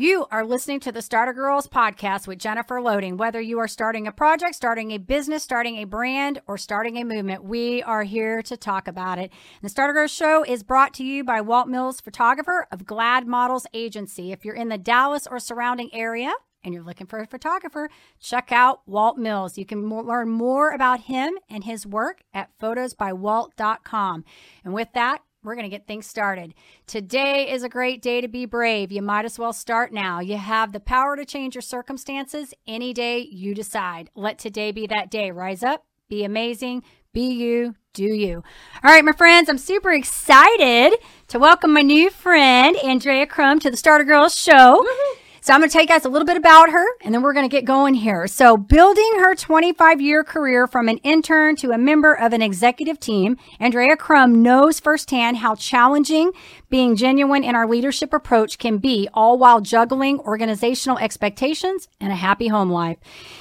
You are listening to the Starter Girlz podcast with Jennifer Loading. Whether you are starting a project, starting a business, starting a brand, or starting a movement, we are here to talk about it. And the Starter Girlz show is brought to you by Walt Mills Photographer of Glad Models Agency. If you're in the Dallas or surrounding area, and you're looking for a photographer, check out Walt Mills. You can more, learn more about him and his work at photosbywalt.com. And with that, we're going to get things started. Today is a great day to be brave. You might as well start now. You have the power to change your circumstances any day you decide. Let today be that day. Rise up, be amazing, be you, do you. All right, my friends, I'm super excited to welcome my new friend, Andrea Crum, to the Starter Girlz show. Woo-hoo. So I'm going to tell you guys a little bit about her and then we're going to get going here. So building her 25 year career from an intern to a member of an executive team, Andrea Crum knows firsthand how challenging being genuine in our leadership approach can be, all while juggling organizational expectations and a happy home life.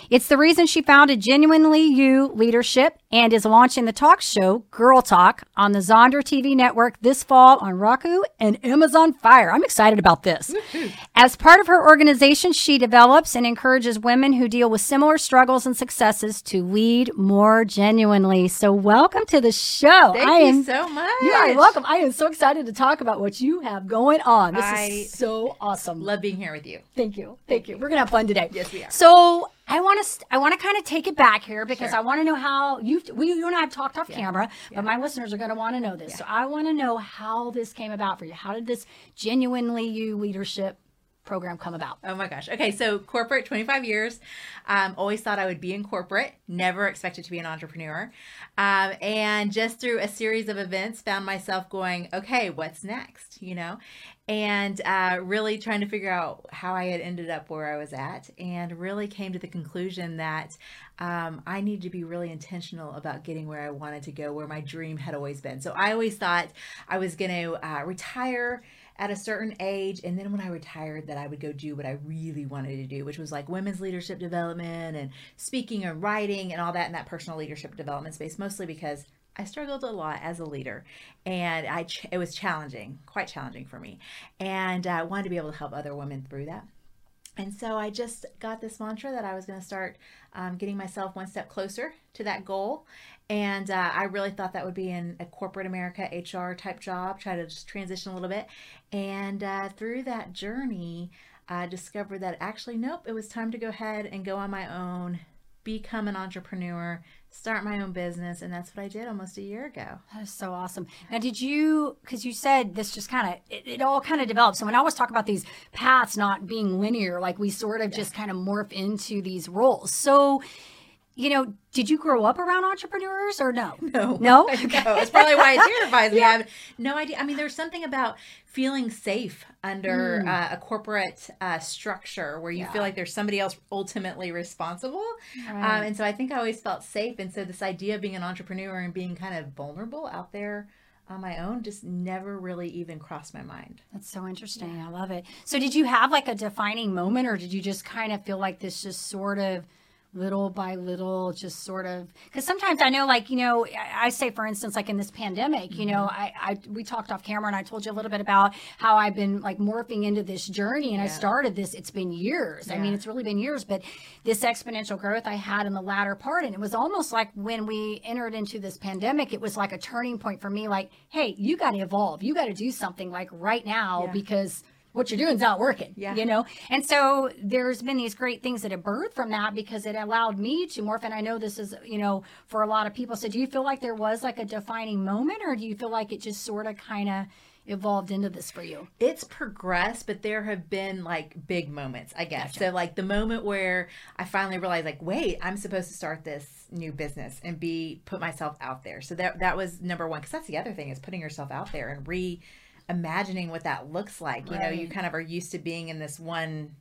It's the reason she founded Genuinely You Leadership and is launching the talk show GYRL Talk on the Zonder TV network this fall on Roku and Amazon Fire. I'm excited about this. As part of her organization, she develops and encourages women who deal with similar struggles and successes to lead more genuinely. So, welcome to the show. Thank I you am, so much. You are welcome. I am so excited to talk about what you have going on. This I is so awesome. Love being here with you. Thank you. Thank you. We're gonna have fun today. Yes, we are. So I want to I want to kind of take it back here because sure. I want to know how you we you and I have talked off yeah. camera, yeah. but my listeners are going to want to know this. Yeah. So I want to know how this came about for you. How did this genuinely you leadership program come about? Oh my gosh. Okay, so corporate 25 years. Um, always thought I would be in corporate, never expected to be an entrepreneur. Um, and just through a series of events, found myself going, okay, what's next? You know, and uh, really trying to figure out how I had ended up where I was at, and really came to the conclusion that um, I needed to be really intentional about getting where I wanted to go, where my dream had always been. So I always thought I was going to uh, retire at a certain age and then when i retired that i would go do what i really wanted to do which was like women's leadership development and speaking and writing and all that in that personal leadership development space mostly because I struggled a lot as a leader, and I ch- it was challenging, quite challenging for me, and I wanted to be able to help other women through that. And so I just got this mantra that I was going to start um, getting myself one step closer to that goal. And uh, I really thought that would be in a corporate America HR type job, try to just transition a little bit. And uh, through that journey, I discovered that actually, nope, it was time to go ahead and go on my own, become an entrepreneur, start my own business and that's what i did almost a year ago. That is so awesome. Now did you because you said this just kind of it, it, all kind of developed. So when i always talk about these paths not being linear like we sort of yeah. just kind of morph into these roles. So you know, did you grow up around entrepreneurs or no? No. No? No. It's probably why it terrifies me. I have no idea. I mean, there's something about feeling safe under mm. uh, a corporate uh, structure where you yeah. feel like there's somebody else ultimately responsible. Right. Um, and so I think I always felt safe. And so this idea of being an entrepreneur and being kind of vulnerable out there on my own just never really even crossed my mind. That's so interesting. Yeah. I love it. So did you have like a defining moment or did you just kind of feel like this just sort of – little by little just sort of because sometimes i know like you know I, say for instance like in this pandemic you know mm-hmm. I, I we talked off camera and i told you a little bit about how i've been like morphing into this journey and yeah. i started this it's been years yeah. i mean it's really been years but this exponential growth i had in the latter part and it was almost like when we entered into this pandemic it was like a turning point for me like hey you got to evolve you got to do something like right now yeah. because what you're doing is not working. Yeah. You know? And so there's been these great things that have birthed from that because it allowed me to morph. And I know this is, you know, for a lot of people. So do you feel like there was like a defining moment or do you feel like it just sort of kind of evolved into this for you? It's progressed, but there have been like big moments, I guess. Gotcha. So like the moment where I finally realized like, wait, I'm supposed to start this new business and be put myself out there. So that that was number one because that's the other thing is putting yourself out there and re imagining what that looks like. You know, you kind of are used to being in this one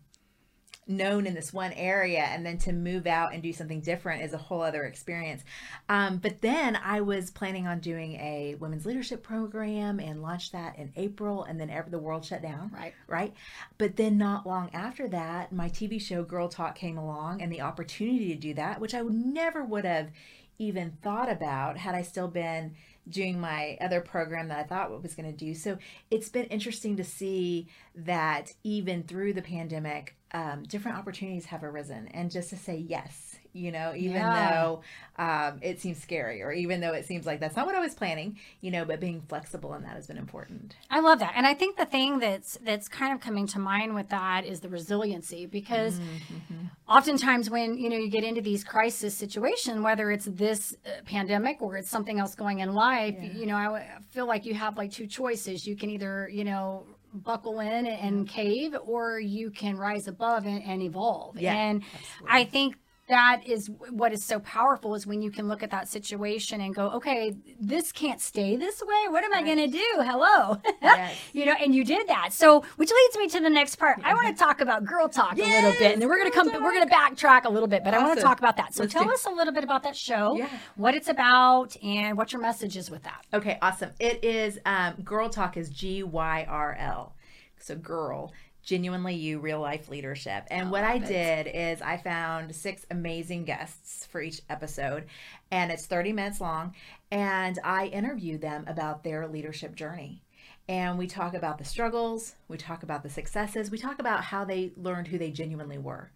known in this one area and then to move out and do something different is a whole other experience. Um, but then i was planning on doing a women's leadership program and launched that in april and then ever the world shut down right. right? But then not long after that my tv show girl talk came along and the opportunity to do that which i never would have even thought about had i still been doing my other program that I thought was going to do. So it's been interesting to see that even through the pandemic, um, different opportunities have arisen, and just to say yes, you know, even yeah. though um, it seems scary, or even though it seems like that's not what I was planning, you know, but being flexible in that has been important. I love that, and I think the thing that's that's kind of coming to mind with that is the resiliency, because mm-hmm. oftentimes when you know you get into these crisis situations, whether it's this uh, pandemic or it's something else going in life, yeah. you know, I feel like you have like two choices. You can either, you know buckle in and cave or you can rise above and, and evolve yeah, and absolutely. i think that is what is so powerful is when you can look at that situation and go okay this can't stay this way. What am i going to do? Hello. Yes. you know and you did that. So which leads me to the next part. I want to talk about girl talk yes, a little bit and then we're going to come we're going to backtrack a little bit but awesome. i want to talk about that. So Let's tell do. us a little bit about that show yeah. what it's about and what your message is with that. Okay awesome. It is um, girl talk is g-y-r-l so girl genuinely you real life leadership. And what i it. did is i found six amazing guests for each episode and it's 30 minutes long and i interview them about their leadership journey. And we talk about the struggles we talk about the successes we talk about how they learned who they genuinely were.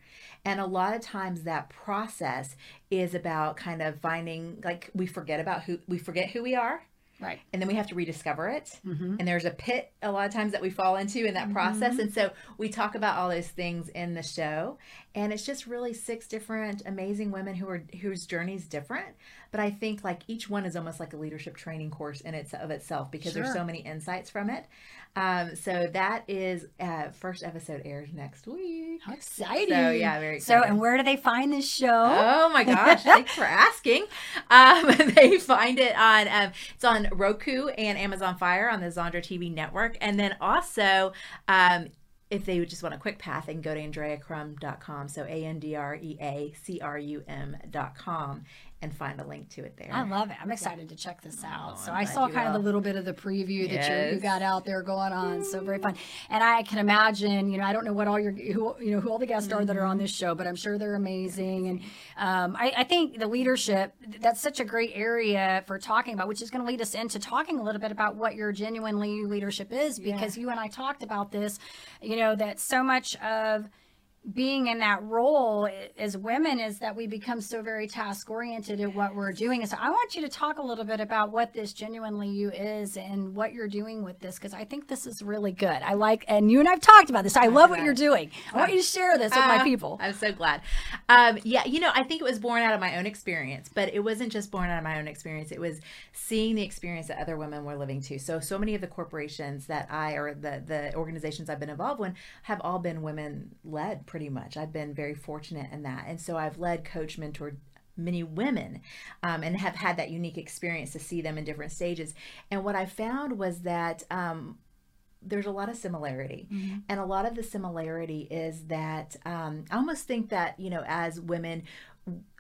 And a lot of times that process is about kind of finding like we forget about who we forget who we are Right. And then we have to rediscover it. Mm-hmm. And there's a pit a lot of times that we fall into in that mm-hmm. process. And so we talk about all those things in the show. And it's just really six different amazing women who are whose journey's different. But I think like each one is almost like a leadership training course in its of itself because sure. there's so many insights from it. Um, so that is uh, first episode airs next week. How exciting! So yeah, very exciting. So and where do they find this show? Oh my gosh! thanks for asking. Um, they find it on um, it's on Roku and Amazon Fire on the Zondra TV network, and then also um, if they just want a quick path, can go to AndreaCrum.com. So A N D R E A C R U M.com and find a link to it there. I love it. I'm excited to check this out. Oh, so I saw kind will. of the little bit of the preview yes. that you, you got out there going on. So very fun. And I can imagine, you know, I don't know what all your, who, you know, who all the guests mm-hmm. are that are on mm-hmm. this show, but I'm sure they're amazing. And um, I, I think the leadership, that's such a great area for talking about, which is going to lead us into talking a little bit about what your genuinely leadership is, because yeah. you and I talked about this, you know, that so much of, being in that role as women is that we become so very task oriented in what we're doing. And so I want you to talk a little bit about what this genuinely you is and what you're doing with this because I think this is really good. I like, and you and I've talked about this. I love what you're doing. I want you to share this with uh, my people. I'm so glad. Um, yeah, you know, I think it was born out of my own experience, but it wasn't just born out of my own experience. It was seeing the experience that other women were living too. So, so many of the corporations that I or the the organizations I've been involved in have all been women led pretty much. I've been very fortunate in that. And so I've led, coach, mentored many women um, and have had that unique experience to see them in different stages. And what I found was that um, there's a lot of similarity. Mm-hmm. And a lot of the similarity is that um, I almost think that, you know, as women,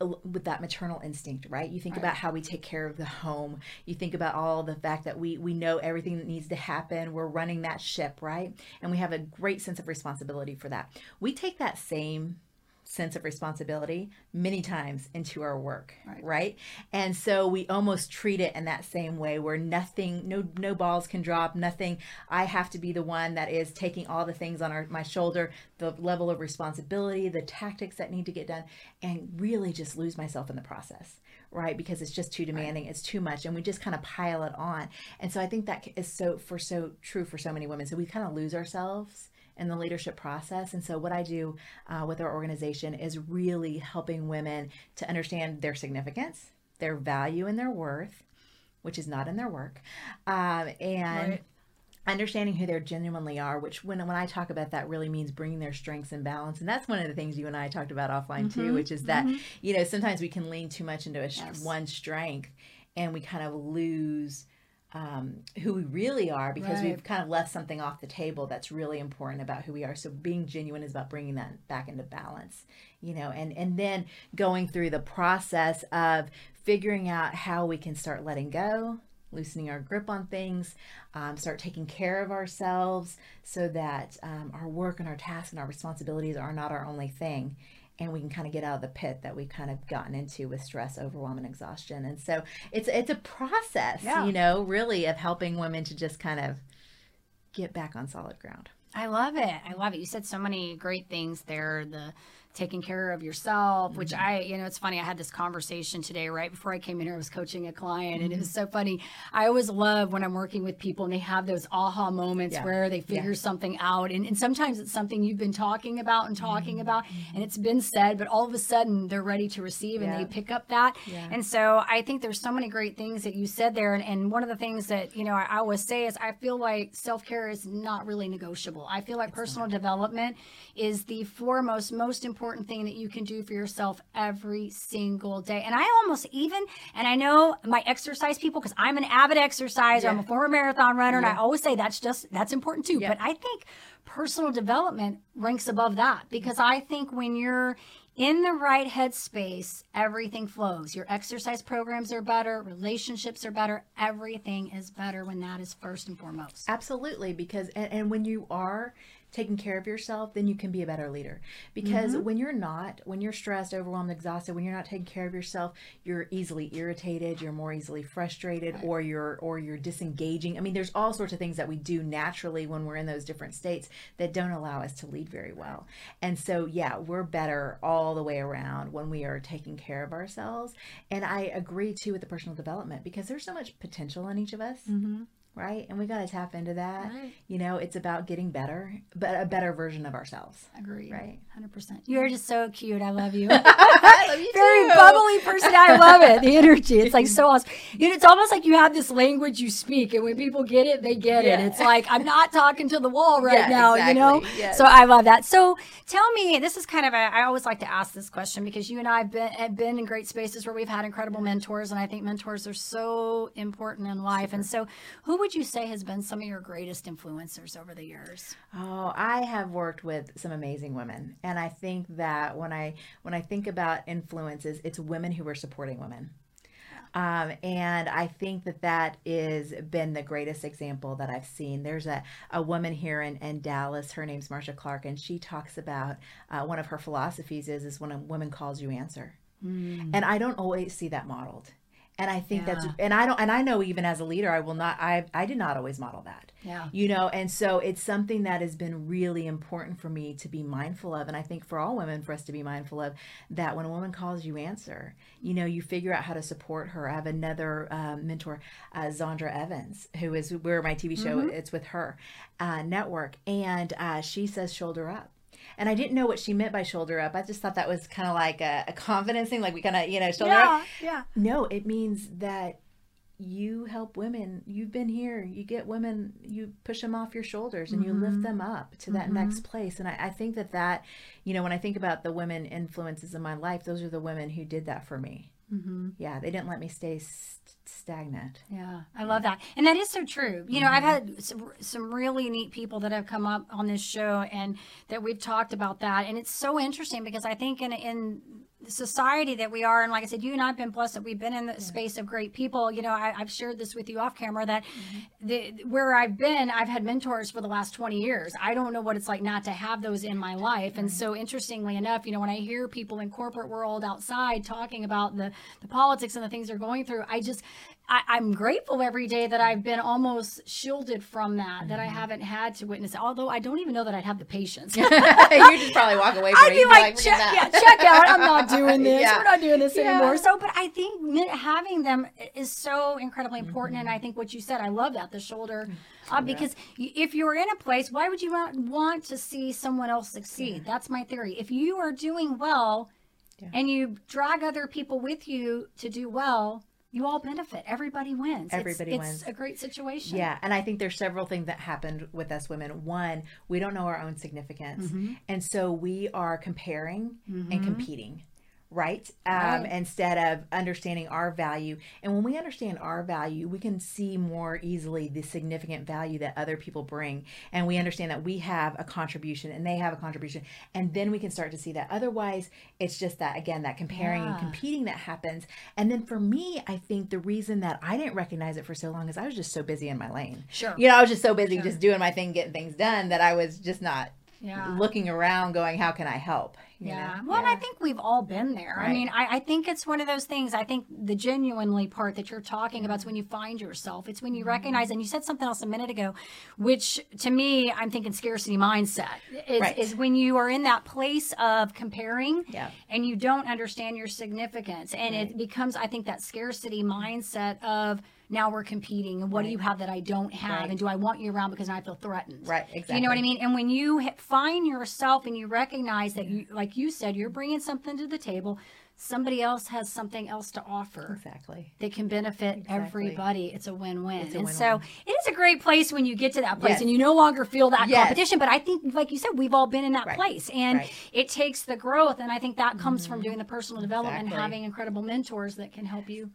with that maternal instinct right? You think right. about how we take care of the home. You think about all the fact that we we know everything that needs to happen. We're running that ship right? And we have a great sense of responsibility for that. We take that same sense of responsibility many times into our work right. right, and so we almost treat it in that same way where nothing no no balls can drop nothing. I have to be the one that is taking all the things on our, my shoulder the level of responsibility the tactics that need to get done and really just lose myself in the process right? Because it's just too demanding right. it's too much and we just kind of pile it on. And so i think that is so for so true for so many women. So we kind of lose ourselves in the leadership process. And so, what I do uh, with our organization is really helping women to understand their significance, their value, and their worth, which is not in their work, um, and right. understanding who they genuinely are. Which, when when I talk about that, really means bringing their strengths and balance. And that's one of the things you and I talked about offline mm-hmm. too, which is that mm-hmm. you know sometimes we can lean too much into a yes. one strength, and we kind of lose um, who we really are because right. we've kind of left something off the table that's really important about who we are. So being genuine is about bringing that back into balance, you know, and and then going through the process of figuring out how we can start letting go, loosening our grip on things, um, start taking care of ourselves so that um, our work and our tasks and our responsibilities are not our only thing and we can kind of get out of the pit that we've kind of gotten into with stress, overwhelm, and exhaustion. And so it's it's a process, Yeah. you know, really of helping women to just kind of get back on solid ground. I love it. I love it. You said so many great things there. The taking care of yourself, which mm-hmm. I, you know, it's funny. I had this conversation today right before I came in here. I was coaching a client, and it was mm-hmm. so funny. I always love when I'm working with people and they have those aha moments Yeah. where they figure something out. And, and sometimes it's something you've been talking about and talking mm-hmm. about, and it's been said, but all of a sudden they're ready to receive and Yeah. they pick up that. Yeah. And so I think there's so many great things that you said there. And, and one of the things that, you know, I, I always say is I feel like self care is not really negotiable. I feel like personal development is the foremost, most important thing that you can do for yourself every single day. And I almost even, and I know my exercise people, because I'm an avid exerciser, I'm a former marathon runner, and I always say that's just, that's important too. Yeah. But I think personal development ranks above that because I think when you're in the right headspace, everything flows. Your exercise programs are better, relationships are better, everything is better when that is first and foremost. Absolutely, because and, and when you are taking care of yourself, then you can be a better leader. Because mm-hmm. when you're not, when you're stressed, overwhelmed, exhausted, when you're not taking care of yourself, you're easily irritated, you're more easily frustrated, or you're or you're disengaging. I mean, there's all sorts of things that we do naturally when we're in those different states that don't allow us to lead very well. And so, yeah, we're better all the way around when we are taking care of ourselves. And I agree too with the personal development because there's so much potential in each of us mm-hmm. Right? And we got to tap into that. Right. You know, it's about getting better, but a better version of ourselves. Agreed. Right. 100%. You're just so cute. I love you. I love you Very bubbly person. I love it. The energy. It's like so awesome. You know, it's almost like you have this language you speak, and when people get it, they get it. It's like I'm not talking to the wall right Yeah, now, you know. exactly. Yes. So I love that. So tell me, this is kind of a. I always like to ask this question because you and I have been have been in great spaces where we've had incredible mentors, and I think mentors are so important in life. And so, who would you say has been some of your greatest influencers over the years? Oh, I have worked with some amazing women, and I think that when I when I think about influences, it's women who are supporting women. Um, and I think that that is been the greatest example that I've seen. There's a, a woman here in, in Dallas. Her name's Marsha Clark, and she talks about uh, one of her philosophies is is when a woman calls you, answer. And I don't always see that modeled. And I think that's and I don't and I know even as a leader, I will not. I I did not always model that. Yeah. you know and so it's something that has been really important for me to be mindful of and i think for all women for us to be mindful of that when a woman calls you answer. You know you figure out how to support her. I have another um, mentor uh, zandra evans who is where my tv show it's with her uh, network. And uh, she says shoulder up and I didn't know what she meant by shoulder up. I just thought that was kind of like a, a confidence thing, like we kind of, you know, shoulder up. Yeah. Yeah. No, it means that you help women. You've been here. You get women. You push them off your shoulders and you lift mm-hmm. them up to that mm-hmm. next place. And I, I think that that, you know, when I think about the women influences in my life, those are the women who did that for me. Mm-hmm. Yeah, they didn't let me stay st- stagnant. Yeah, I love that. And that is so true. You know, I've had some, some really neat people that have come up on this show and that we've talked about that. And it's so interesting because I think in, in the society that we are, and like I said, you and I have been blessed that we've been in the space of great people. You know, I, I've shared this with you off camera that mm-hmm. the, where I've been, I've had mentors for the last 20 years. I don't know what it's like not to have those in my life. And so interestingly enough, you know, when I hear people in corporate world outside talking about the, the politics and the things they're going through, I just, I, I'm grateful every day that I've been almost shielded from that, that I haven't had to witness. it. Although I don't even know that I'd have the patience. you just probably walk away from I'd it. be like, check, that." yeah, check out. I'm not doing this. Yeah. We're not doing this Yeah. anymore. So, but I think having them is so incredibly important. Mm-hmm. And I think what you said, I love that the shoulder, uh, because if you're in a place, why would you not want to see someone else succeed? That's my theory. If you are doing well, and you drag other people with you to do well. You all benefit. Everybody wins. It's- Everybody it's, wins. a great situation. Yeah, and I think there's several things that happened with us women. One, we don't know our own significance, Mm-hmm. and so we are comparing and competing. Right? Um, Right. Instead of understanding our value. And when we understand our value, we can see more easily the significant value that other people bring. And we understand that we have a contribution and they have a contribution. And then we can start to see that. Otherwise, it's just that, again, that comparing and competing that happens. And then for me, I think the reason that I didn't recognize it for so long is I was just so busy in my lane. Sure. You know, I was just so busy just doing my thing, getting things done that I was just not Yeah. looking around, going, "How can I help?" Yeah. know? Well, and I think we've all been there. I mean, I, I think it's one of those things. I think the genuinely part that you're talking about is when you find yourself. It's Mm-hmm. when you recognize, and you said something else a minute ago, which to me, I'm thinking scarcity mindset is, Right. is when you are in that place of comparing Yeah. and you don't understand your significance. And it becomes, I think, that scarcity mindset of, now we're competing and what do you have that I don't have Right. and do I want you around because I feel threatened Right, exactly you know what I mean? And when you find yourself and you recognize that you, like you said, you're bringing something to the table, somebody else has something else to offer Exactly. that can benefit Exactly. everybody. It's a win-win. And so it is a great place when you get to that place Yes. and you no longer feel that Yes. competition. But I think, like you said, we've all been in that Right. place, and Right. it takes the growth. And I think that comes from doing the personal development, and Exactly. having incredible mentors that can help you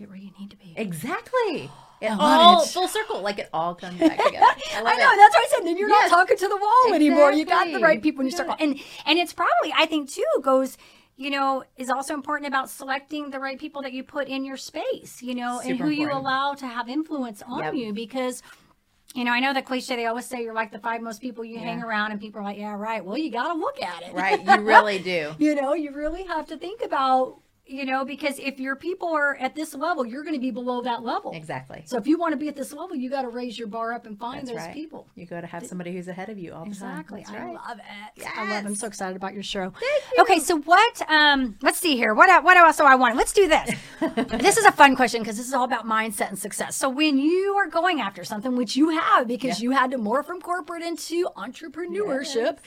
get where you need to be. Exactly. It all it. full circle, like it all comes back together. I, I, know it. that's what I said. Then you're Yes. not talking to the wall anymore. You got the right people in your You circle, and and it's probably I think too goes. You know, is also important about selecting the right people that you put in your space. You know, and Super who you allow to have influence on Yep. you because. You know, I know the cliche. They always say you're like the five most people you hang around, and people are like, "Yeah, right." Well, you got to look at it, Right. You really do. you know, you really have to think about, you know, because if your people are at this level, you're going to be below that level. Exactly. So if you want to be at this level, you got to raise your bar up and find That's those right. people. You got to have somebody who's ahead of you all the time. That's I right. love it. I love. It. I'm so excited about your show. Thank you. Okay, so what? Um, let's see here. What? What else do I want? Let's do this. this is a fun question because this is all about mindset and success. So when you are going after something, which you have because Yeah. you had to morph from corporate into entrepreneurship,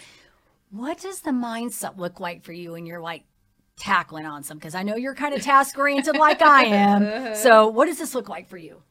what does the mindset look like for you? And you're like tackling on some because I know you're kind of task oriented like I am. So what does this look like for you?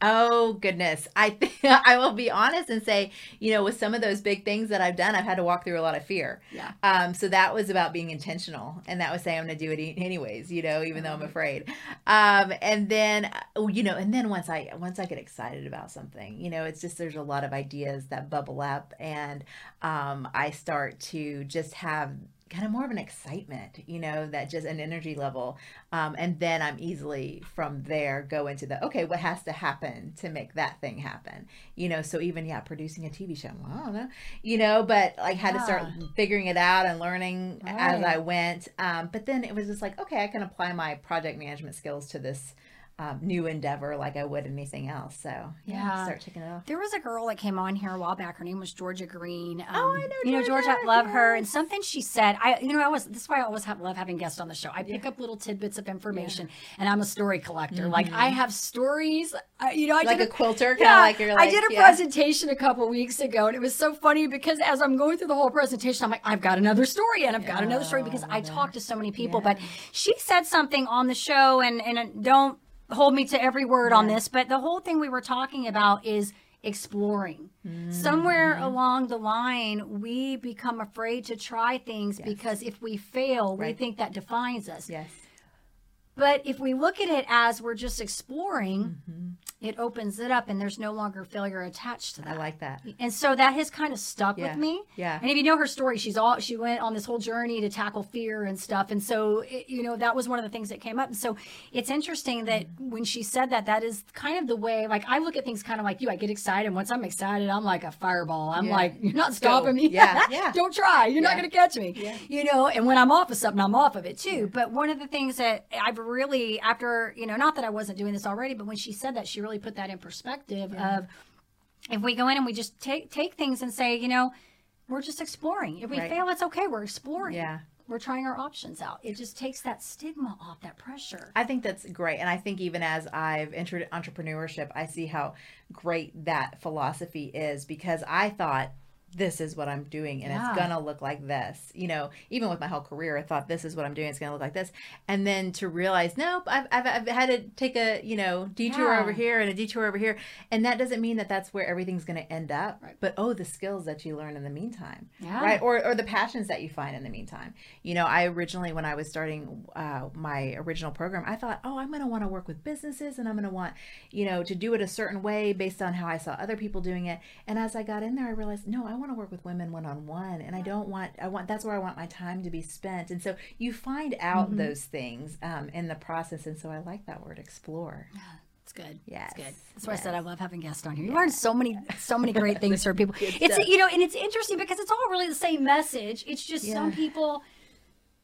Oh goodness. I think I will be honest and say, you know, with some of those big things that I've done, I've had to walk through a lot of fear. Yeah. Um, so that was about being intentional, and that was saying I'm going to do it anyways, you know, even though I'm afraid. Um, and then, uh, you know, and then once I once I get excited about something, you know, it's just there's a lot of ideas that bubble up, and um, I start to just have kind of more of an excitement, you know, that just an energy level. Um, and then I'm easily from there go into the okay, what has to happen to make that thing happen, you know? So even yeah, producing a TV show, well, I don't know, you know, but like had to start figuring it out and learning as I went. Um, but then it was just like okay, I can apply my project management skills to this. Um, new endeavor like I would anything else. So yeah, Yeah. start checking it off. There was a girl that came on here a while back. Her name was Georgia Green. Um, Oh, I know You know, Georgia, I love her. And something she said, I, you know, I was. This is why I always have, love having guests on the show. I pick up little tidbits of information, and I'm a story collector. Like I have stories. I, you know, I Mm-hmm. Like did a quilter, kinda yeah, like you're I did a yeah. presentation a couple weeks ago, and it was so funny because as I'm going through the whole presentation, I'm like, I've got another story, and I've got another story because I talk to so many people. But she said something on the show, and and don't hold me to every word on this, but the whole thing we were talking about is exploring. Somewhere Mm-hmm. along the line, we become afraid to try things because if we fail, we think that defines us. Yes. But if we look at it as we're just exploring, Mm-hmm. It opens it up and there's no longer failure attached to that. I like that. And so that has kind of stuck Yeah. with me. Yeah. And if you know her story, she's all she went on this whole journey to tackle fear and stuff. And so it, you know that was one of the things that came up. And so it's interesting that Mm-hmm. when she said that, that is kind of the way. Like I look at things kind of like you. I get excited. Once I'm excited, I'm like a fireball. I'm Yeah. like, you're not stopping me. Yeah, yeah. Don't try. You're not going to catch me. Yeah. You know. And when I'm off of something, I'm off of it too. But one of the things that I've really after you know, not that I wasn't doing this already, but when she said that, she really put that in perspective of if we go in and we just take take things and say, you know, we're just exploring. If we Right. fail, it's okay. We're exploring. Yeah. We're trying our options out. It just takes that stigma off, that pressure. I think that's great. And I think even as I've entered entrepreneurship, I see how great that philosophy is because I thought this is what I'm doing and Yeah. it's to look like this. You know, even with my whole career, I thought this is what I'm doing. It's to look like this. And then to realize, nope, I've, I've, I've had to take a, you know, detour Yeah. over here and a detour over here. And that doesn't mean that that's where everything's to end up. Right. But oh, the skills that you learn in the meantime. Yeah. Right. Or, or the passions that you find in the meantime. You know, I originally, when I was starting uh, my original program, I thought, oh, I'm want to work with businesses and I'm to want, you know, to do it a certain way based on how I saw other people doing it. And as I got in there, I realized, no, I want to work with women one on one. And I don't want, I want, that's where I want my time to be spent. And so you find out those things um, in the process. And so I like that word explore. Yeah. It's good. Yeah, It's good. That's why I said I love having guests on here. You learn so many, so many great things from people. It's stuff. you know, and it's interesting because it's all really the same message. It's just some people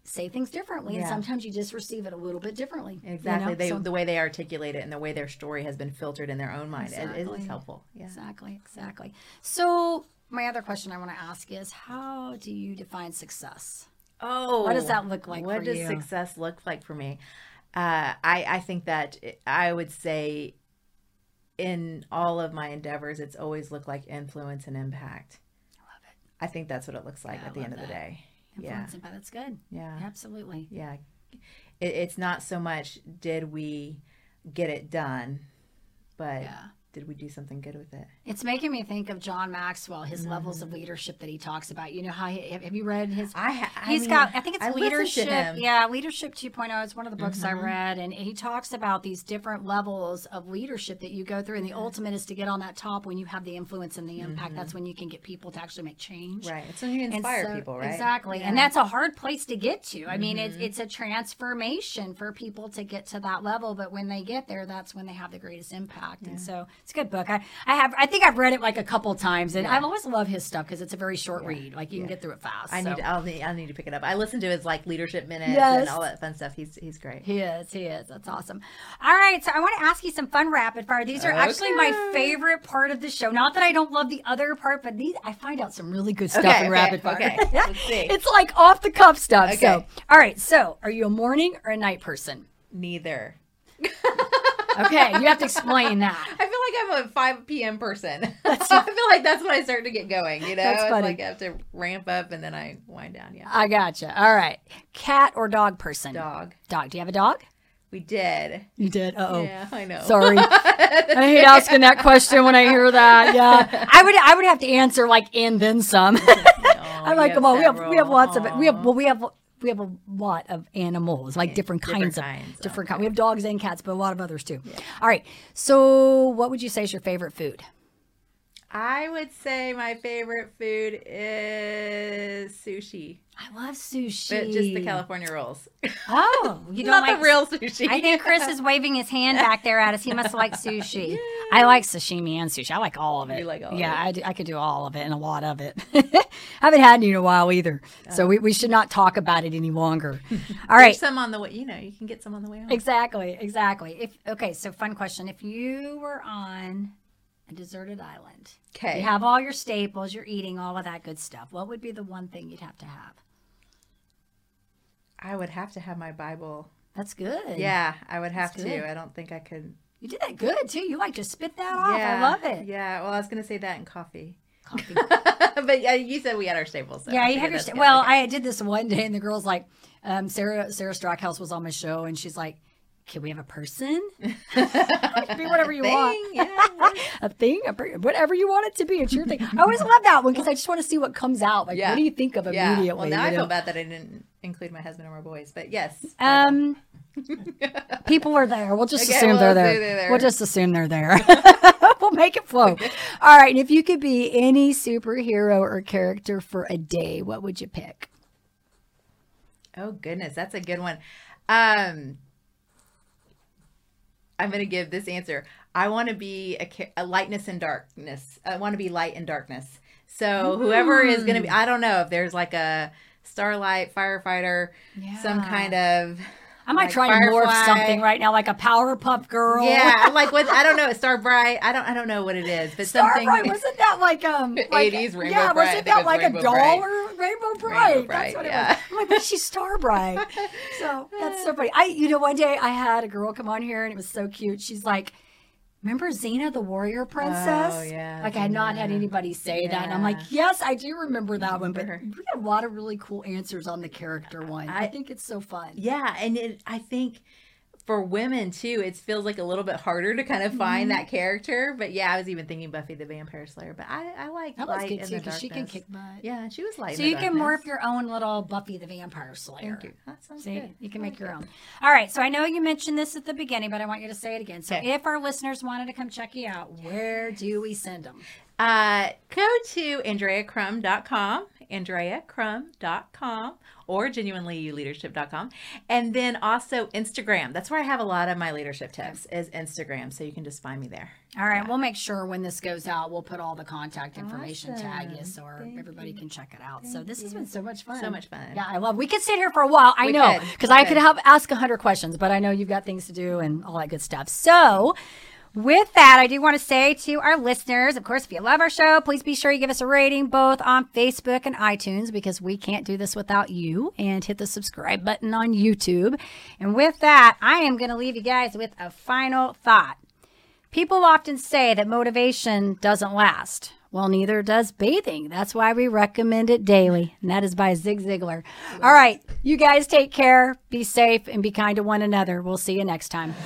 say things differently, and sometimes you just receive it a little bit differently. you Exactly. know? They, So- the way they articulate it and the way their story has been filtered in their own mind. It- It, Exactly. is helpful. Yeah. Exactly, exactly. So, my other question I want to ask is how do you define success? Oh, What does that look like What does you? success look like for me? Uh, I I think that I would say in all of my endeavors, it's always looked like influence and impact. I love it. I think that's what it looks like Yeah, at the end of the that. day. Yeah, Influence impact. That's good. yeah, Absolutely. yeah. It, it's not so much did we get it done, but Yeah. Did we do something good with it? It's making me think of John Maxwell, his levels of leadership that he talks about. You know how he, have you read his I, ha- I He's mean, got, I think it's I leadership. Yeah, leadership 2.0 is one of the books Mm-hmm. I read, and he talks about these different levels of leadership that you go through, and the ultimate is to get on that top when you have the influence and the impact. That's when you can get people to actually make change. Mm-hmm. Right. It's when you inspire so- people, right? Exactly. And that's a hard place to get to. I mean, Mm-hmm. it's, it's a transformation for people to get to that level. But when they get there, that's when they have the greatest impact. And so it's a good book. I, I have, I think I've read it like a couple times and I've always loved his stuff because it's a very short read. Like you can get through it fast. I so. need. I'll need. I need to pick it up. I listen to his like leadership minutes Yes. and all that fun stuff. He's he's great. He is. He is. That's awesome. All right. So I want to ask you some fun rapid fire. These are actually my favorite part of the show. Not that I don't love the other part, but these I find out some really good stuff Okay, in okay, rapid fire. okay. Let's see. It's like off the cuff stuff. So, all right. So, are you a morning or a night person? Neither. Okay, you have to explain that. I feel like I'm a 5 p.m. person. I feel like that's when I start to get going. You know, That's it's like I have to ramp up and then I wind down. Yeah. I gotcha. All right. Cat or dog person? Dog. Dog. Do you have a dog? We did. You did. Uh oh. Yeah, I know. Sorry. I hate asking that question when I hear that. Yeah. I would I would have to answer like and then some. I'm like, have come on, we have we have several. lots of it. We have well we have we have a lot of animals, like different different kinds of kinds, different kinds. We have dogs and cats, but a lot of others too. All right. So what would you say is your favorite food? I would say my favorite food is sushi, I love sushi. but just the California rolls. Oh, you don't Not like the real sushi. I think Chris is waving his hand back there at us. He must like sushi. I like sashimi and sushi. I like all of it. You like all of yeah. I, do, I could do all of it and a lot of it. I haven't had any in a while either. So we, we should not talk about it any longer. All right. There's some on the way. You know, you can get some on the way home. Exactly, exactly. If okay, so fun question. If you were on a deserted island, Okay. you have all your staples, you're eating all of that good stuff. What would be the one thing you'd have to have? I would have to have my Bible. That's good. Yeah, I would have to. I don't think I could. You did that good too. You like to spit that off. yeah, I love it. Yeah. Well, I was gonna say that in coffee, Coffee. but yeah, you said we had our staples. So Yeah, you have your. Sta- well, Okay. I did this one day, and the girl's like, um, Sarah Sarah Stockhouse was on my show, and she's like, "Can we have a person? be whatever you want, yeah. a thing, a whatever you want it to be. It's your thing." I always love that one because I just want to see what comes out. Like, Yeah. what do you think of yeah. immediately? Well, now I know? feel bad that I didn't include my husband or my boys, but yes. Um, people are there. We'll just Okay, assume we'll they're, there. they're there. We'll just assume they're there. we'll make it flow. All right. And if you could be any superhero or character for a day, what would you pick? Oh goodness, that's a good one. Um, I'm gonna give this answer. I want to be a, a lightness and darkness. I want to be light and darkness. So whoever is gonna be, hmm. I don't know if there's like a starlight firefighter, some kind of. I might like try to morph something right now, like a Powerpuff Girl. Yeah, like what? I don't know. Star Bright. I don't. I don't know what it is, but something. Starbright wasn't that like um like, 80s Rainbow yeah Bright. Wasn't it that was like Rainbow a doll Bright. or Rainbow Brite? Bright, That's what yeah. it was. I'm like, but she's Starbright. so that's so funny. I you know one day I had a girl come on here and it was so cute. She's like. Remember Xena, the warrior oh, princess? Oh, yeah, Like I had not had anybody say that. And I'm like, yes, I do remember that one. But Remember we had a lot of really cool answers on the character one. I, I- think it's so fun. Yeah, and it, I think for women too, it feels like a little bit harder to kind of find Mm-hmm. that character. But yeah, I was even thinking Buffy the Vampire Slayer, but I, I like That was light good too because she can kick butt. Yeah, she was light. So you can morph your own little Buffy the Vampire Slayer. Thank you. That sounds See, good. you can make your own. All right. So I know you mentioned this at the beginning, but I want you to say it again. So Okay. if our listeners wanted to come check you out, where do we send them? Uh, go to AndreaCrum.com andreacrum.com or genuinelyouleadership.com. And then also Instagram. That's where I have a lot of my leadership tips is Instagram. So you can just find me there. All right, we'll make sure when this goes out, we'll put all the contact information tag you so everybody can check it out. so this has been so much fun. So much fun. Yeah, I love. We could sit here for a while. I We know because I could could. help ask a hundred questions, but I know you've got things to do and all that good stuff. So. With that, I do want to say to our listeners, of course, if you love our show, please be sure you give us a rating both on Facebook and iTunes because we can't do this without you. And hit the subscribe button on YouTube. And with that, I am going to leave you guys with a final thought. People often say that motivation doesn't last. Well, neither does bathing. That's why we recommend it daily. And that is by Zig Ziglar. All right. You guys take care, be safe, and be kind to one another. We'll see you next time.